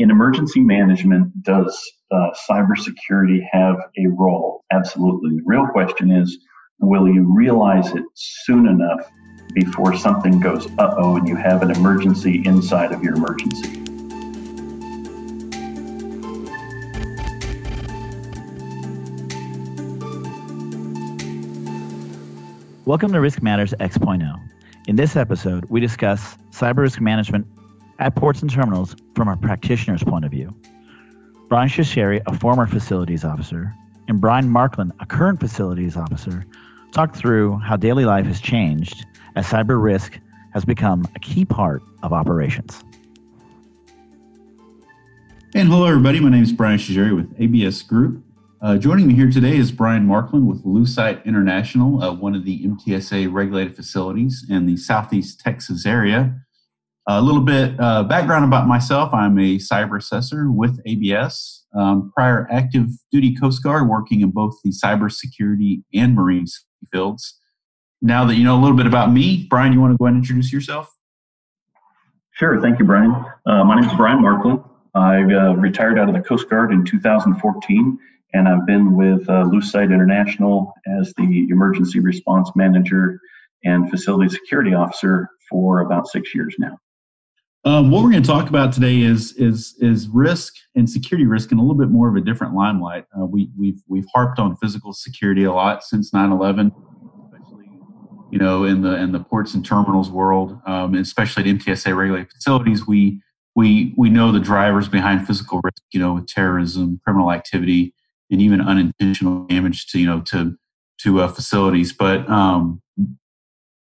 in emergency management, does uh, cybersecurity have a role? Absolutely. The real question is, will you realize it soon enough before something goes uh oh and you have an emergency inside of your emergency? Welcome to Risk Matters X.0. In this episode, we discuss cyber risk management at ports and terminals from a practitioner's point of view. Brian Shasheri, a former facilities officer, and Brian Markland, a current facilities officer, talk through how daily life has changed as cyber risk has become a key part of operations. And hello, everybody. My name is Brian Shasheri with ABS Group. Uh, joining me here today is Brian Markland with Lucite International, uh, one of the MTSA regulated facilities in the Southeast Texas area. A little bit uh, background about myself I'm a cyber assessor with ABS. Um, prior active duty Coast Guard working in both the cybersecurity and marine fields. Now that you know a little bit about me, Brian, you want to go ahead and introduce yourself? Sure. Thank you, Brian. Uh, my name is Brian Markland. I uh, retired out of the Coast Guard in 2014, and I've been with uh, Lucite International as the emergency response manager and facility security officer for about six years now. Um, what we're going to talk about today is is is risk and security risk in a little bit more of a different limelight. Uh, we, we've we've harped on physical security a lot since 9/11, especially you know in the in the ports and terminals world, um, especially at MTSA regulated facilities. We we we know the drivers behind physical risk, you know, with terrorism, criminal activity, and even unintentional damage to you know to to uh, facilities. But um,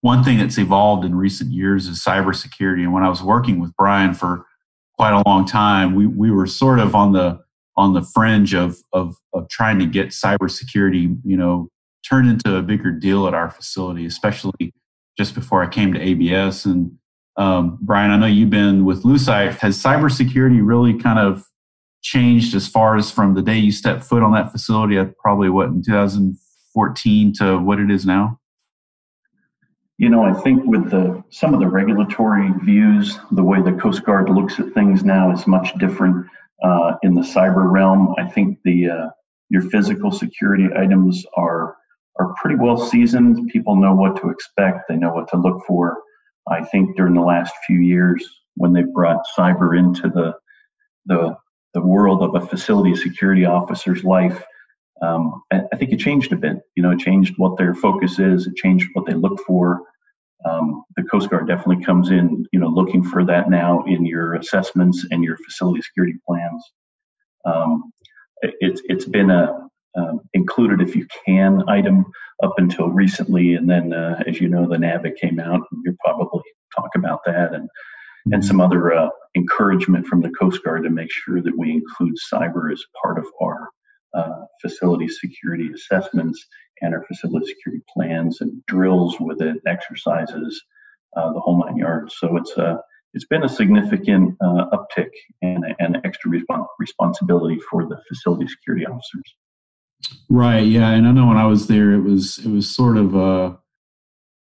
one thing that's evolved in recent years is cybersecurity. And when I was working with Brian for quite a long time, we, we were sort of on the on the fringe of, of of trying to get cybersecurity, you know, turned into a bigger deal at our facility, especially just before I came to ABS. And um, Brian, I know you've been with Lucite. Has cybersecurity really kind of changed as far as from the day you stepped foot on that facility at probably what in 2014 to what it is now? You know, I think with the some of the regulatory views, the way the Coast Guard looks at things now is much different uh, in the cyber realm. I think the uh, your physical security items are are pretty well seasoned. People know what to expect. They know what to look for. I think during the last few years, when they brought cyber into the the the world of a facility security officer's life, um, I, think it changed a bit. You know, it changed what their focus is. It changed what they look for. Um, the Coast Guard definitely comes in, you know, looking for that now in your assessments and your facility security plans. Um, it, it's been a included if you can item up until recently, and then uh, as you know, the NVIC came out. And you'll probably talk about that and and some other uh, encouragement from the Coast Guard to make sure that we include cyber as part of our uh, facility security assessments and our facility security plans and drills with it, exercises, uh, the whole nine yards. So it's a uh, it's been a significant uh, uptick and, and extra respons- responsibility for the facility security officers. Right. Yeah, and I know when I was there, it was it was sort of a.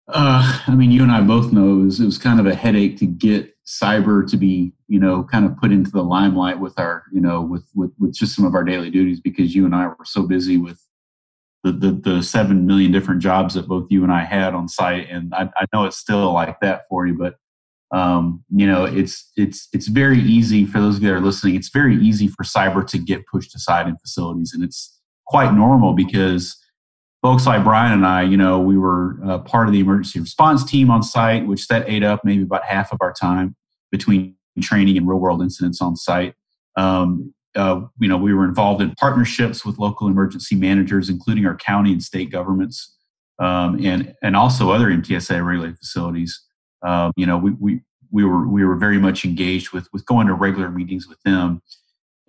Uh, I mean, you and I both know it was, it was kind of a headache to get cyber to be you know kind of put into the limelight with our you know with with, with just some of our daily duties because you and i were so busy with the, the, the seven million different jobs that both you and i had on site. And i, I know it's still like that for you but um, you know it's it's it's very easy for those of you that are listening it's very easy for cyber to get pushed aside in facilities. And it's quite normal because folks like Brian and I, you know, we were uh, part of the emergency response team on site, which that ate up maybe about half of our time between training and real world incidents on site. Um, uh, you know, we were involved in partnerships with local emergency managers, including our county and state governments, um, and and also other MTSA regulated facilities. Um, you know, we, we we were we were very much engaged with with going to regular meetings with them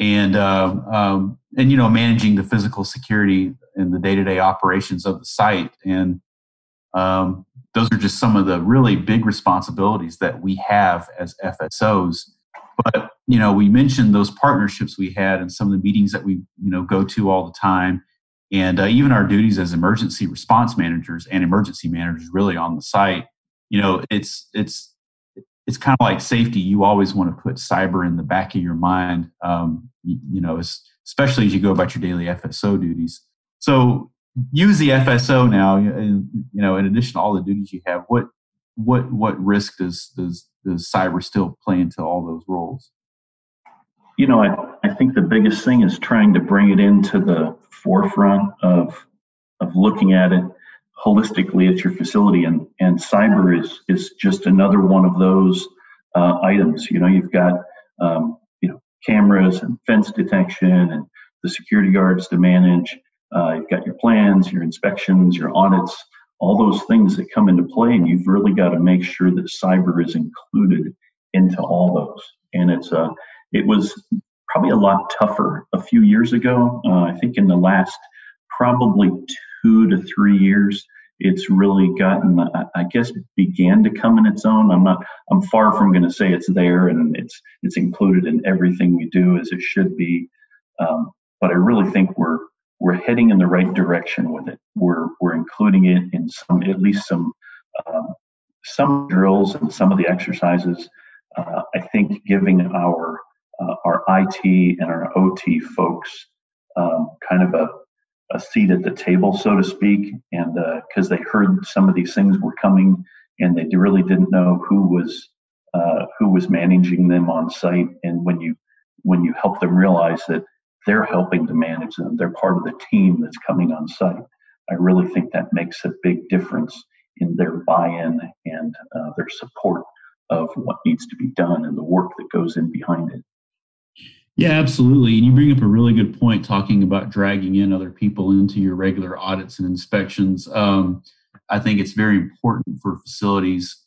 and uh, um, and you know managing the physical security and the day-to-day operations of the site. And um, those are just some of the really big responsibilities that we have as fsos but you know we mentioned those partnerships we had and some of the meetings that we you know go to all the time. And uh, even our duties as emergency response managers and emergency managers really on the site. You know it's it's it's kind of like safety. You always want to put cyber in the back of your mind, um, you, you, know, especially as you go about your daily FSO duties. So use the FSO now. and, You know, in addition to all the duties you have, what what what risk does does does cyber still play into all those roles? You know, I, I think the biggest thing is trying to bring it into the forefront of of looking at it holistically at your facility and and cyber is is just another one of those uh, items. You know you've got um, you know cameras and fence detection and the security guards to manage uh, you've got your plans your inspections your audits all those things that come into play and you've really got to make sure that cyber is included into all those. And it's uh it was probably a lot tougher a few years ago uh, i think in the last probably two to three years, it's really gotten, I guess, began to come in its own. I'm not, I'm far from going to say it's there and it's it's included in everything we do as it should be. Um, but I really think we're we're heading in the right direction with it. We're we're including it in some, at least some um, some drills and some of the exercises. Uh, I think giving our uh, our IT and our OT folks um, kind of a a seat at the table, so to speak, and because uh, they heard some of these things were coming, and they really didn't know who was uh, who was managing them on site. And when you when you help them realize that they're helping to manage them, they're part of the team that's coming on site. I really think that makes a big difference in their buy-in and uh, their support of what needs to be done and the work that goes in behind it. Yeah, absolutely. And you bring up a really good point talking about dragging in other people into your regular audits and inspections. Um, I think it's very important for facilities,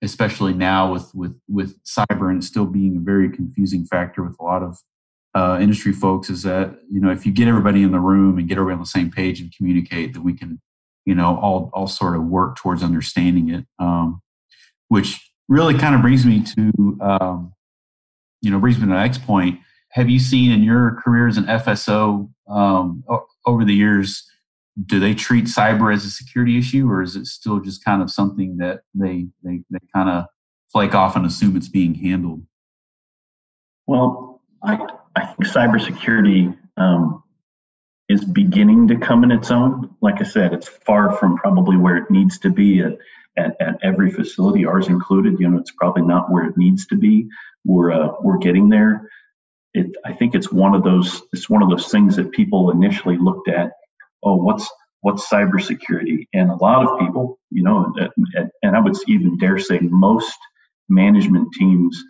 especially now with with with cyber and still being a very confusing factor with a lot of uh, industry folks. Is that you know if you get everybody in the room and get everybody on the same page and communicate, that we can you know all all sort of work towards understanding it. Um, which really kind of brings me to um, you know brings me to the next point have you seen in your career as an FSO um, over the years? Do they treat cyber as a security issue, or is it still just kind of something that they they, they kind of flake off and assume it's being handled? Well, I I think cybersecurity um, is beginning to come in its own. Like I said, it's far from probably where it needs to be at, at, at every facility, ours included. You know, it's probably not where it needs to be. We're uh, we're getting there it, I think it's one of those it's one of those things that people initially looked at. Oh, what's what's cybersecurity? And a lot of people, you know, and I would even dare say most management teams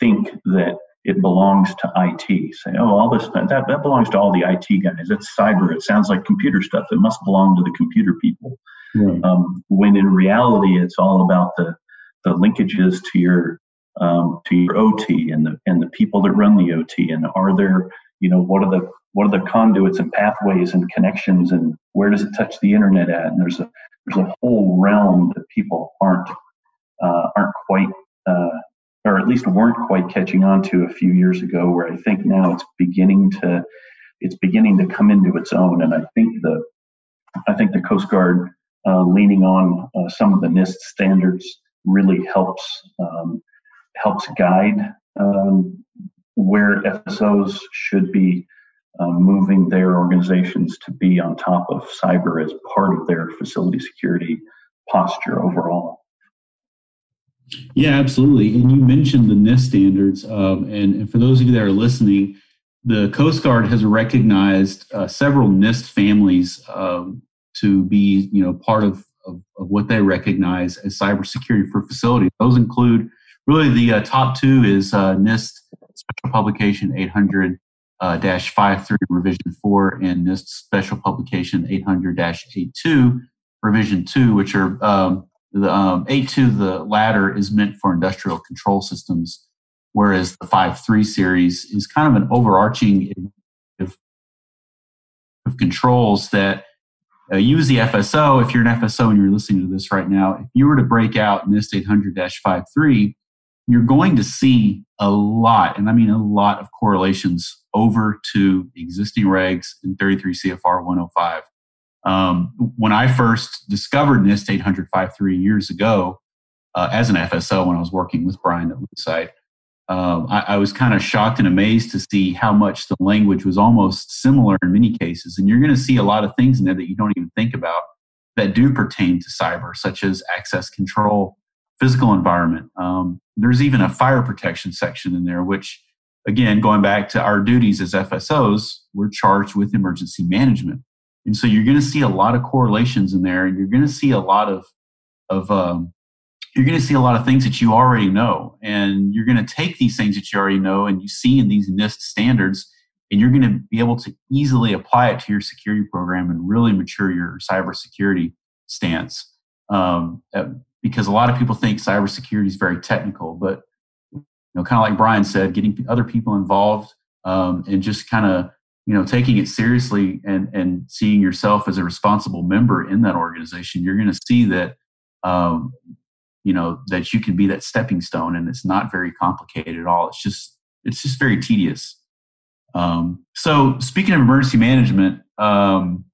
think that it belongs to IT. Say, oh, all this that that belongs to all the IT guys. It's cyber. It sounds like computer stuff. It must belong to the computer people. Right. Um, when in reality, it's all about the the linkages to your um, to your OT and the and the people that run the OT and are there you know what are the what are the conduits and pathways and connections and where does it touch the internet at? And there's a there's a whole realm that people aren't uh, aren't quite uh, or at least weren't quite catching on to a few years ago where I think now it's beginning to it's beginning to come into its own. And I think the I think the Coast Guard uh, leaning on uh, some of the NIST standards really helps um, helps guide um, where FSOs should be um, moving their organizations to be on top of cyber as part of their facility security posture overall. Yeah, absolutely. And you mentioned the NIST standards. Um, and, and, for those of you that are listening, the Coast Guard has recognized uh, several NIST families um, to be, you know, part of, of, of, what they recognize as cybersecurity for facilities. Those include really the uh, top two is uh, NIST Special Publication 800 uh, 53 revision 4 and NIST Special Publication 800 82 revision 2, which are um, the um, 82, the latter is meant for industrial control systems, whereas the 53 series is kind of an overarching of, of controls that uh, use the FSO. If you're an FSO and you're listening to this right now, if you were to break out NIST 800 53, you're going to see a lot, and I mean a lot of correlations over to existing regs in 33 CFR 105. Um, when I first discovered NIST 800.53 years ago, uh, as an FSO when I was working with Brian at Lucite. Um, I, I, was kind of shocked and amazed to see how much the language was almost similar in many cases. And you're going to see a lot of things in there that you don't even think about that do pertain to cyber, such as access control, physical environment. Um, there's even a fire protection section in there, which, again, going back to our duties as FSOs, we're charged with emergency management. And so you're going to see a lot of correlations in there, and you're going to see a lot of of um, you're going to see a lot of things that you already know, and you're going to take these things that you already know and you see in these NIST standards, and you're going to be able to easily apply it to your security program and really mature your cybersecurity stance. Um, because a lot of people think cybersecurity is very technical, but you know, kind of like Brian said, getting other people involved um, and just kind of you know taking it seriously and and seeing yourself as a responsible member in that organization, you're going to see that um, you know that you can be that stepping stone, and it's not very complicated at all. It's just it's just very tedious. Um, so speaking of emergency management, um,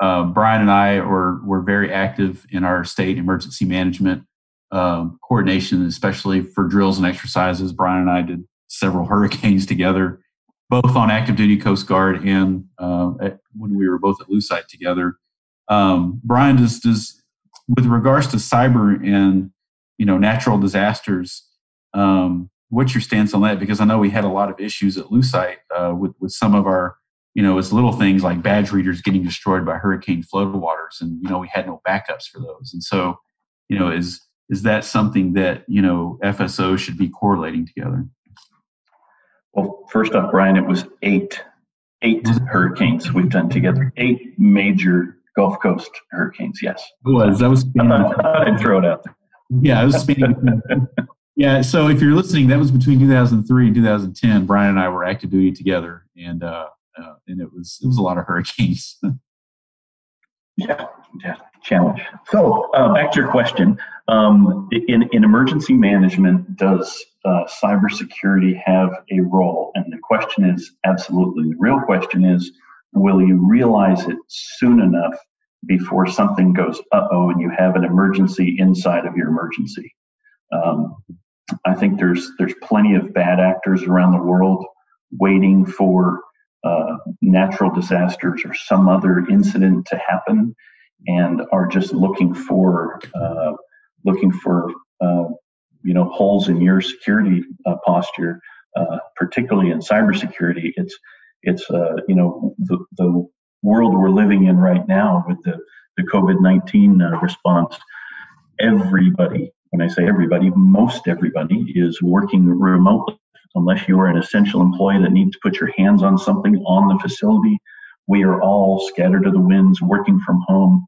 uh, Brian and I were, were very active in our state emergency management um, coordination, especially for drills and exercises. Brian and I did several hurricanes together, both on active duty Coast Guard and uh, at, when we were both at Lucite together. Um, Brian, does, does with regards to cyber and you know natural disasters, um, what's your stance on that? Because I know we had a lot of issues at Lucite uh, with with some of our you know, it's little things like badge readers getting destroyed by hurricane floodwaters, and you know, we had no backups for those. And so, you know, is is that something that you know FSO should be correlating together? Well, first off, Brian, it was eight eight hurricanes we've done together. Eight major Gulf Coast hurricanes. Yes, it was that was. I thought, I'd throw it out there. Yeah, I was speaking. yeah, so if you're listening, that was between 2003 and 2010. Brian and I were active duty together, and uh, uh, and it was it was a lot of hurricanes. yeah, yeah, challenge. So uh, back to your question. Um, in in emergency management, does uh, cybersecurity have a role? And the question is absolutely. The real question is, will you realize it soon enough before something goes uh oh and you have an emergency inside of your emergency? Um, I think there's there's plenty of bad actors around the world waiting for uh, natural disasters or some other incident to happen and are just looking for uh, looking for uh, you know holes in your security uh, posture uh, particularly in cybersecurity it's it's you know the, the world we're living in right now with the, the covid-19 response everybody when i say everybody most everybody is working remotely unless you are an essential employee that needs to put your hands on something on the facility. We are all scattered to the winds, working from home.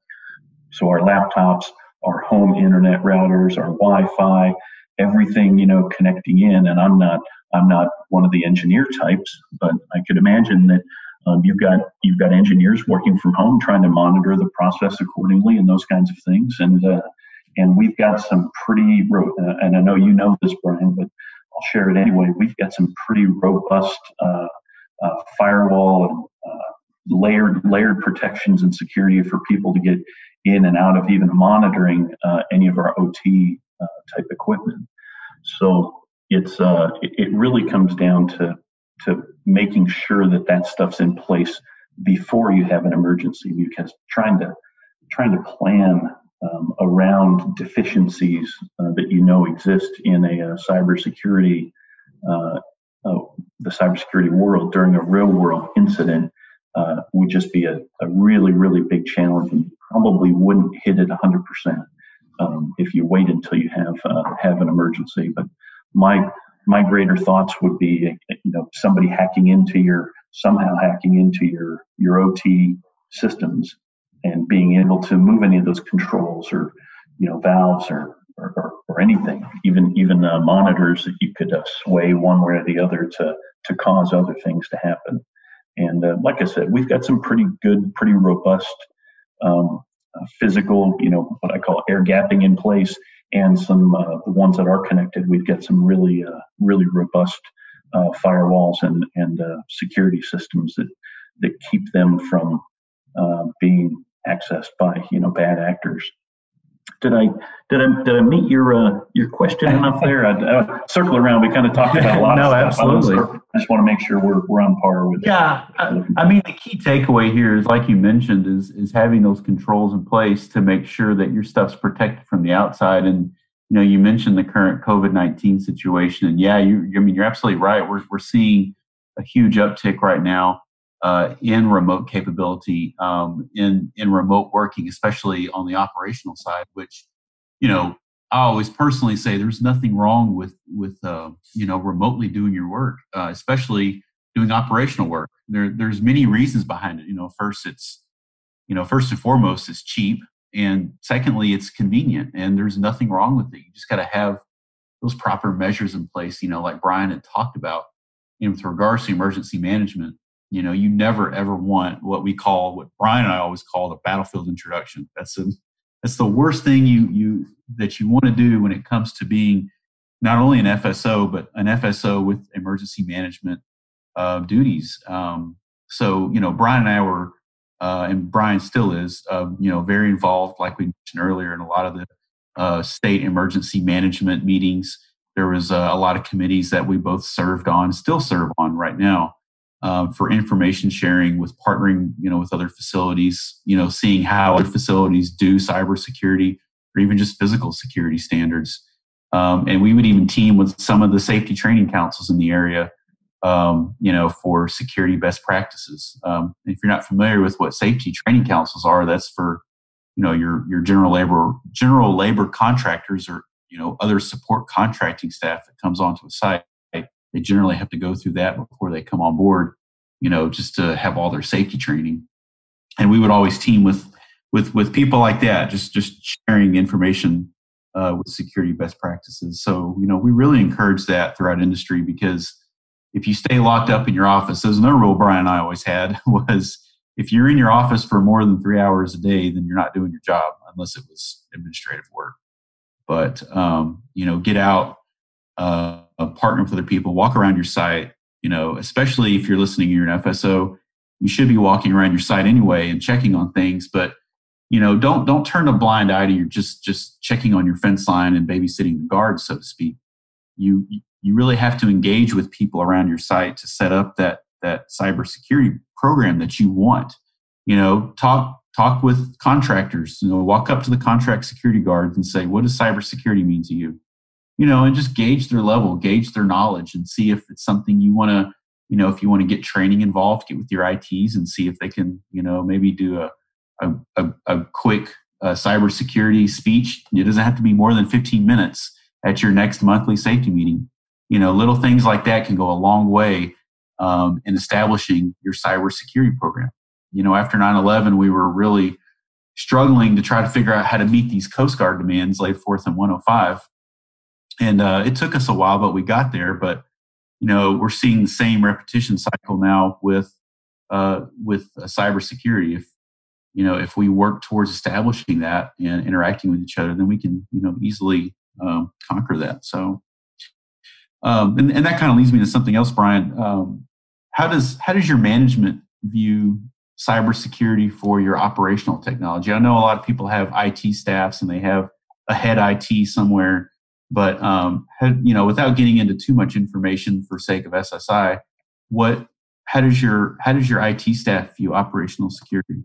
So our laptops, our home internet routers, our Wi-Fi, everything you know connecting in. And I'm not I'm not one of the engineer types, but I could imagine that um, you've got you've got engineers working from home trying to monitor the process accordingly and those kinds of things. And uh, and we've got some pretty uh, and I know you know this, Brian, but I'll share it anyway. We've got some pretty robust uh, uh, firewall and uh, layered layered protections and security for people to get in and out of even monitoring uh, any of our OT uh, type equipment. So it's it, it really comes down to to making sure that that stuff's in place before you have an emergency because trying to trying to plan um, around deficiencies uh, that you know exist in a, a uh, cybersecurity, uh, uh, the cybersecurity world during a real world incident uh, would just be a, a, really, really big challenge and probably wouldn't hit it 100% um, if you wait until you have uh, have an emergency. But my my greater thoughts would be, you know, somebody hacking into your somehow hacking into your your OT systems and being able to move any of those controls or you know valves or or, or, anything, even even uh, monitors that you could uh, sway one way or the other to to cause other things to happen. And uh, like I said, we've got some pretty good, pretty robust um, uh, physical, you know, what I call air gapping in place, and some uh, the ones that are connected. We've got some really uh, really robust firewalls and and security systems that that keep them from being accessed by you know bad actors. did I did I did I meet your uh, your question enough there? I, uh, circle around. We kind of talked about a lot. no, of stuff. absolutely. I just want to make sure we're we're on par with. Yeah, I, I mean the key takeaway here is, like you mentioned, is is having those controls in place to make sure that your stuff's protected from the outside. And you know, you mentioned the current COVID nineteen situation, and yeah, you I mean you're absolutely right. We're we're seeing a huge uptick right now uh, in remote capability, um, in in remote working, especially on the operational side. Which, you know, I always personally say there's nothing wrong with with uh, you know remotely doing your work, uh, especially doing operational work. There there's many reasons behind it. You know, first it's you know first and foremost it's cheap, and secondly it's convenient, and there's nothing wrong with it. You just got to have those proper measures in place. You know, like Brian had talked about. You know, with regards to emergency management, you know, you never ever want what we call, what Brian and I always call the battlefield introduction. That's a, that's the worst thing you you that you want to do when it comes to being not only an FSO but an FSO with emergency management uh, duties. Um, so you know, Brian and I were, uh, and Brian still is, uh, you know, very involved, like we mentioned earlier, in a lot of the uh, state emergency management meetings. There was uh, a lot of committees that we both served on, still serve on right now um, for information sharing with partnering, you know, with other facilities, you know, seeing how other facilities do cybersecurity or even just physical security standards. Um, and we would even team with some of the safety training councils in the area, um, you know, for security best practices. Um, if you're not familiar with what safety training councils are, that's for, you know, your your general labor general labor contractors or you know other support contracting staff that comes onto a site they generally have to go through that before they come on board, you know, just to have all their safety training. And we would always team with with with people like that, just just sharing information uh, with security best practices. So you know, we really encourage that throughout industry because if you stay locked up in your office, there's another rule Brian and I always had was if you're in your office for more than three hours a day, then you're not doing your job unless it was administrative work. But um, you know, get out, uh, partner with other people, walk around your site. You know, especially if you're listening, you're an FSO, you should be walking around your site anyway and checking on things. But you know, don't don't turn a blind eye to you're just just checking on your fence line and babysitting the guards, so to speak. You you really have to engage with people around your site to set up that that cybersecurity program that you want. You know, talk talk with contractors. You know, walk up to the contract security guards and say, "What does cybersecurity mean to you?" You know, and just gauge their level, gauge their knowledge, and see if it's something you want to, you know, if you want to get training involved, get with your ITs and see if they can, you know, maybe do a a, a, a quick uh, cybersecurity speech. It doesn't have to be more than 15 minutes at your next monthly safety meeting. You know, little things like that can go a long way um, in establishing your cybersecurity program. You know, after 9 11, we were really struggling to try to figure out how to meet these Coast Guard demands laid forth in 105 and uh, it took us a while, but we got there. But you know, we're seeing the same repetition cycle now with uh, with uh, cybersecurity. If you know, if we work towards establishing that and interacting with each other, then we can you know easily um, conquer that. So, um, and, and that kind of leads me to something else, Brian. Um, how does how does your management view cybersecurity for your operational technology? I know a lot of people have IT staffs and they have a head IT somewhere but um, you know, without getting into too much information for sake of SSI, what how does your how does your IT staff view operational security?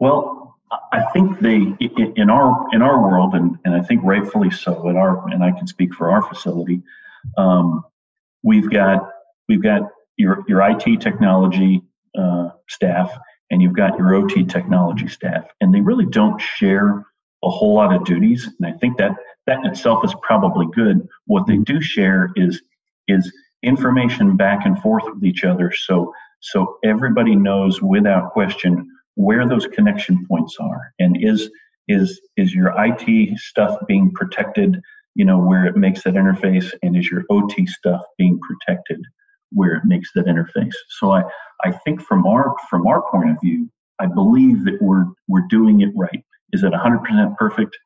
Well, I think they in our in our world, and, and I think rightfully so. In our and I can speak for our facility, um, we've got we've got your your IT technology uh, staff, and you've got your OT technology staff, and they really don't share a whole lot of duties, and I think that that in itself is probably good. What they mm-hmm. do share is is information back and forth with each other, so so everybody knows without question where those connection points are, and is is is your IT stuff being protected, you know, where it makes that interface, and is your OT stuff being protected where it makes that interface. So I I think from our from our point of view, I believe that we're we're doing it right. Is it 100% perfect?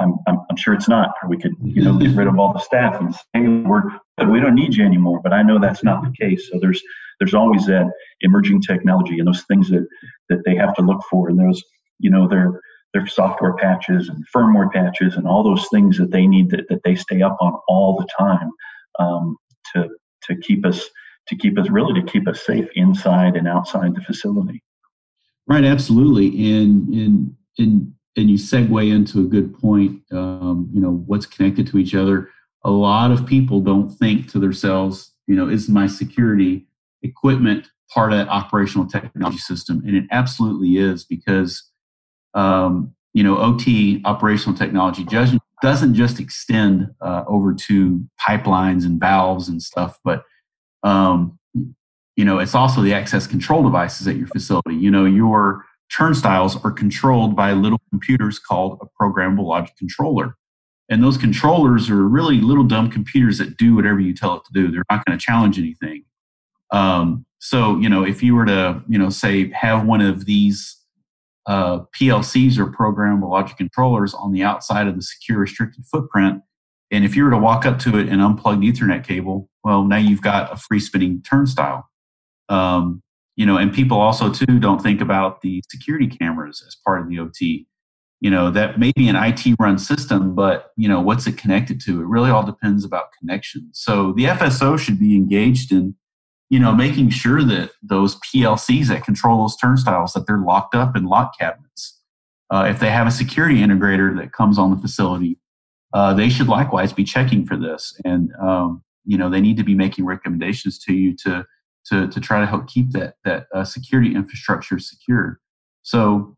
I'm, I'm, I'm, sure it's not. Or we could, you know, get rid of all the staff and say, we're, we don't need you anymore. But I know that's not the case. So there's there's always that emerging technology and those things that that they have to look for, and those you know their their software patches and firmware patches and all those things that they need that, that they stay up on all the time um, to to keep us to keep us really to keep us safe inside and outside the facility. Right, absolutely, and and and and you segue into a good point. Um, you know what's connected to each other. A lot of people don't think to themselves, you know, is my security equipment part of that operational technology system? And it absolutely is because, um, you know, OT operational technology doesn't just extend uh, over to pipelines and valves and stuff, but um, you know, it's also the access control devices at your facility. You know, your turnstiles are controlled by little computers called a programmable logic controller. And those controllers are really little dumb computers that do whatever you tell it to do. They're not going to challenge anything. Um, so, you know, if you were to, you know, say have one of these uh, PLCs or programmable logic controllers on the outside of the secure restricted footprint, and if you were to walk up to it and unplug the Ethernet cable, well, now you've got a free spinning turnstile. Um, you know, and people also too don't think about the security cameras as part of the OT. You know, that may be an IT run system, but you know, what's it connected to? It really all depends about connection. So the FSO should be engaged in, you know, making sure that those PLCs that control those turnstiles that they're locked up in lock cabinets. Uh, if they have a security integrator that comes on the facility, uh, they should likewise be checking for this. And um, you know, they need to be making recommendations to you to to to try to help keep that that uh, security infrastructure secure. So,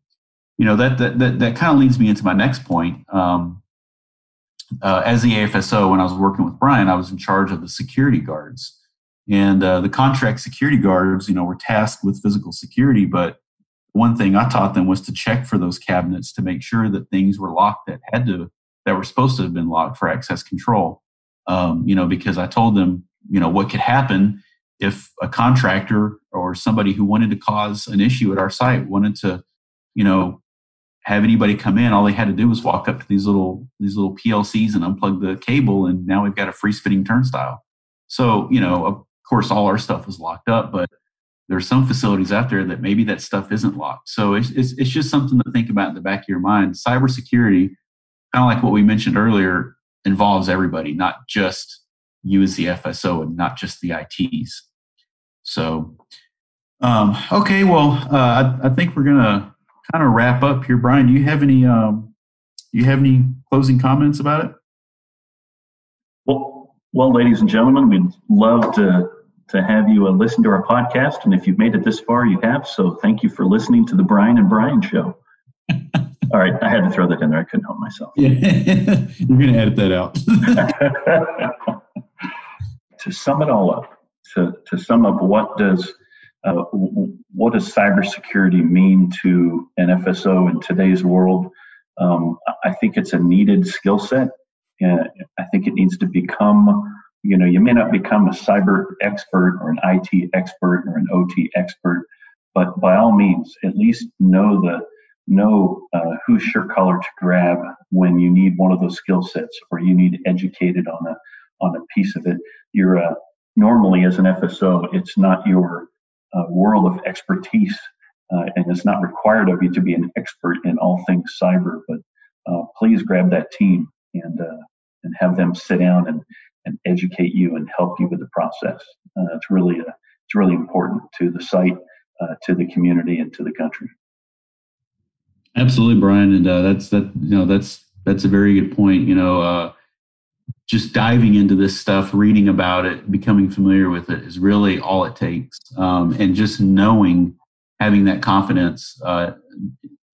you know that that that, that kind of leads me into my next point. Um, uh, as the AFSO, when I was working with Brian, I was in charge of the security guards, and uh, the contract security guards, you know, were tasked with physical security. But one thing I taught them was to check for those cabinets to make sure that things were locked that had to that were supposed to have been locked for access control. Um, you know, because I told them, you know, what could happen if a contractor or somebody who wanted to cause an issue at our site wanted to, you know, have anybody come in, all they had to do was walk up to these little these little PLCs and unplug the cable, and now we've got a free spinning turnstile. So, you know, of course, all our stuff is locked up, but there's some facilities out there that maybe that stuff isn't locked. So it's, it's, it's just something to think about in the back of your mind. Cybersecurity, kind of like what we mentioned earlier, involves everybody, not just you as the FSO and not just the ITs. So, um, okay, well, uh, I, I, think we're gonna kind of wrap up here. Brian, do you have any um, do you have any closing comments about it? Well, well, ladies and gentlemen, we'd love to to have you uh, listen to our podcast, and if you've made it this far, you have. So, thank you for listening to the Brian and Brian Show. All right, I had to throw that in there. I couldn't help myself. Yeah. You're going to edit that out. to sum it all up, to, to sum up what does uh, what does cybersecurity mean to an FSO in today's world? Um, I think it's a needed skill set. and I think it needs to become, you know, you may not become a cyber expert or an IT expert or an OT expert, but by all means, at least know the know uh, whose shirt to grab when you need one of those skill sets or you need educated on a on a piece of it. You're uh, normally as an FSO, it's not your uh, world of expertise, uh, and it's not required of you to be an expert in all things cyber. But uh, please grab that team and uh, and have them sit down and and educate you and help you with the process. It's really it's really important to the site, to the community, and to the country. Absolutely, Brian, and that's that. You know, that's that's a very good point. You know just diving into this stuff, reading about it, becoming familiar with it is really all it takes. Um, and just knowing, having that confidence uh,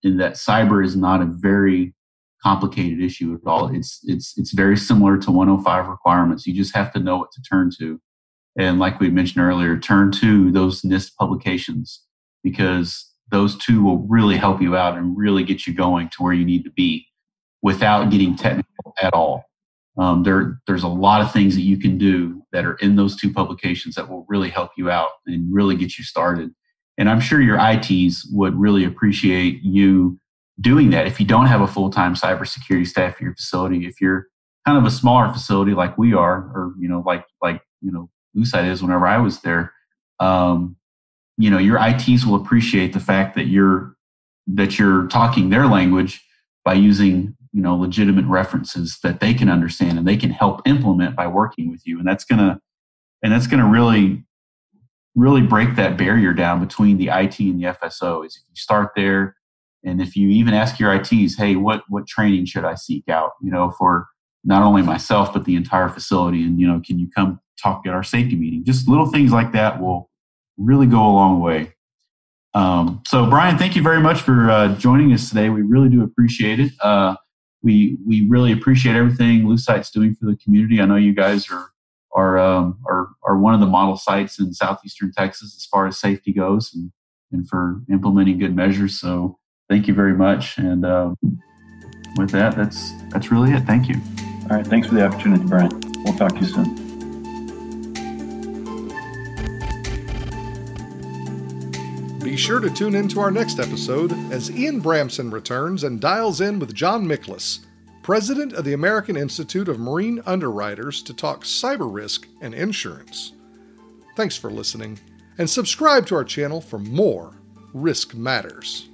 in that cyber is not a very complicated issue at all. It's it's it's very similar to 105 requirements. You just have to know what to turn to. And like we mentioned earlier, turn to those NIST publications because those two will really help you out and really get you going to where you need to be without getting technical at all. Um, there, there's a lot of things that you can do that are in those two publications that will really help you out and really get you started. And I'm sure your ITs would really appreciate you doing that. If you don't have a full time cybersecurity staff at your facility, if you're kind of a smaller facility like we are, or you know, like like you know, Lucite is. Whenever I was there, um, you know your ITs will appreciate the fact that you're that you're talking their language by using you know legitimate references that they can understand and they can help implement by working with you and that's gonna and that's gonna really really break that barrier down between the IT and the FSO is if you start there and if you even ask your ITs, hey, what what training should I seek out, you know, for not only myself but the entire facility and you know, can you come talk at our safety meeting? Just little things like that will really go a long way. Um, so Brian, thank you very much for uh, joining us today. We really do appreciate it. Uh, we we really appreciate everything Lucite's doing for the community. I know you guys are are um, are are one of the model sites in southeastern Texas as far as safety goes, and and for implementing good measures. So thank you very much. And uh, with that, that's that's really it. Thank you. All right. Thanks for the opportunity, Brian. We'll talk to you soon. Be sure to tune in to our next episode as Ian Bramson returns and dials in with John Miklus, president of the American Institute of Marine Underwriters, to talk cyber risk and insurance. Thanks for listening, and subscribe to our channel for more Risk Matters.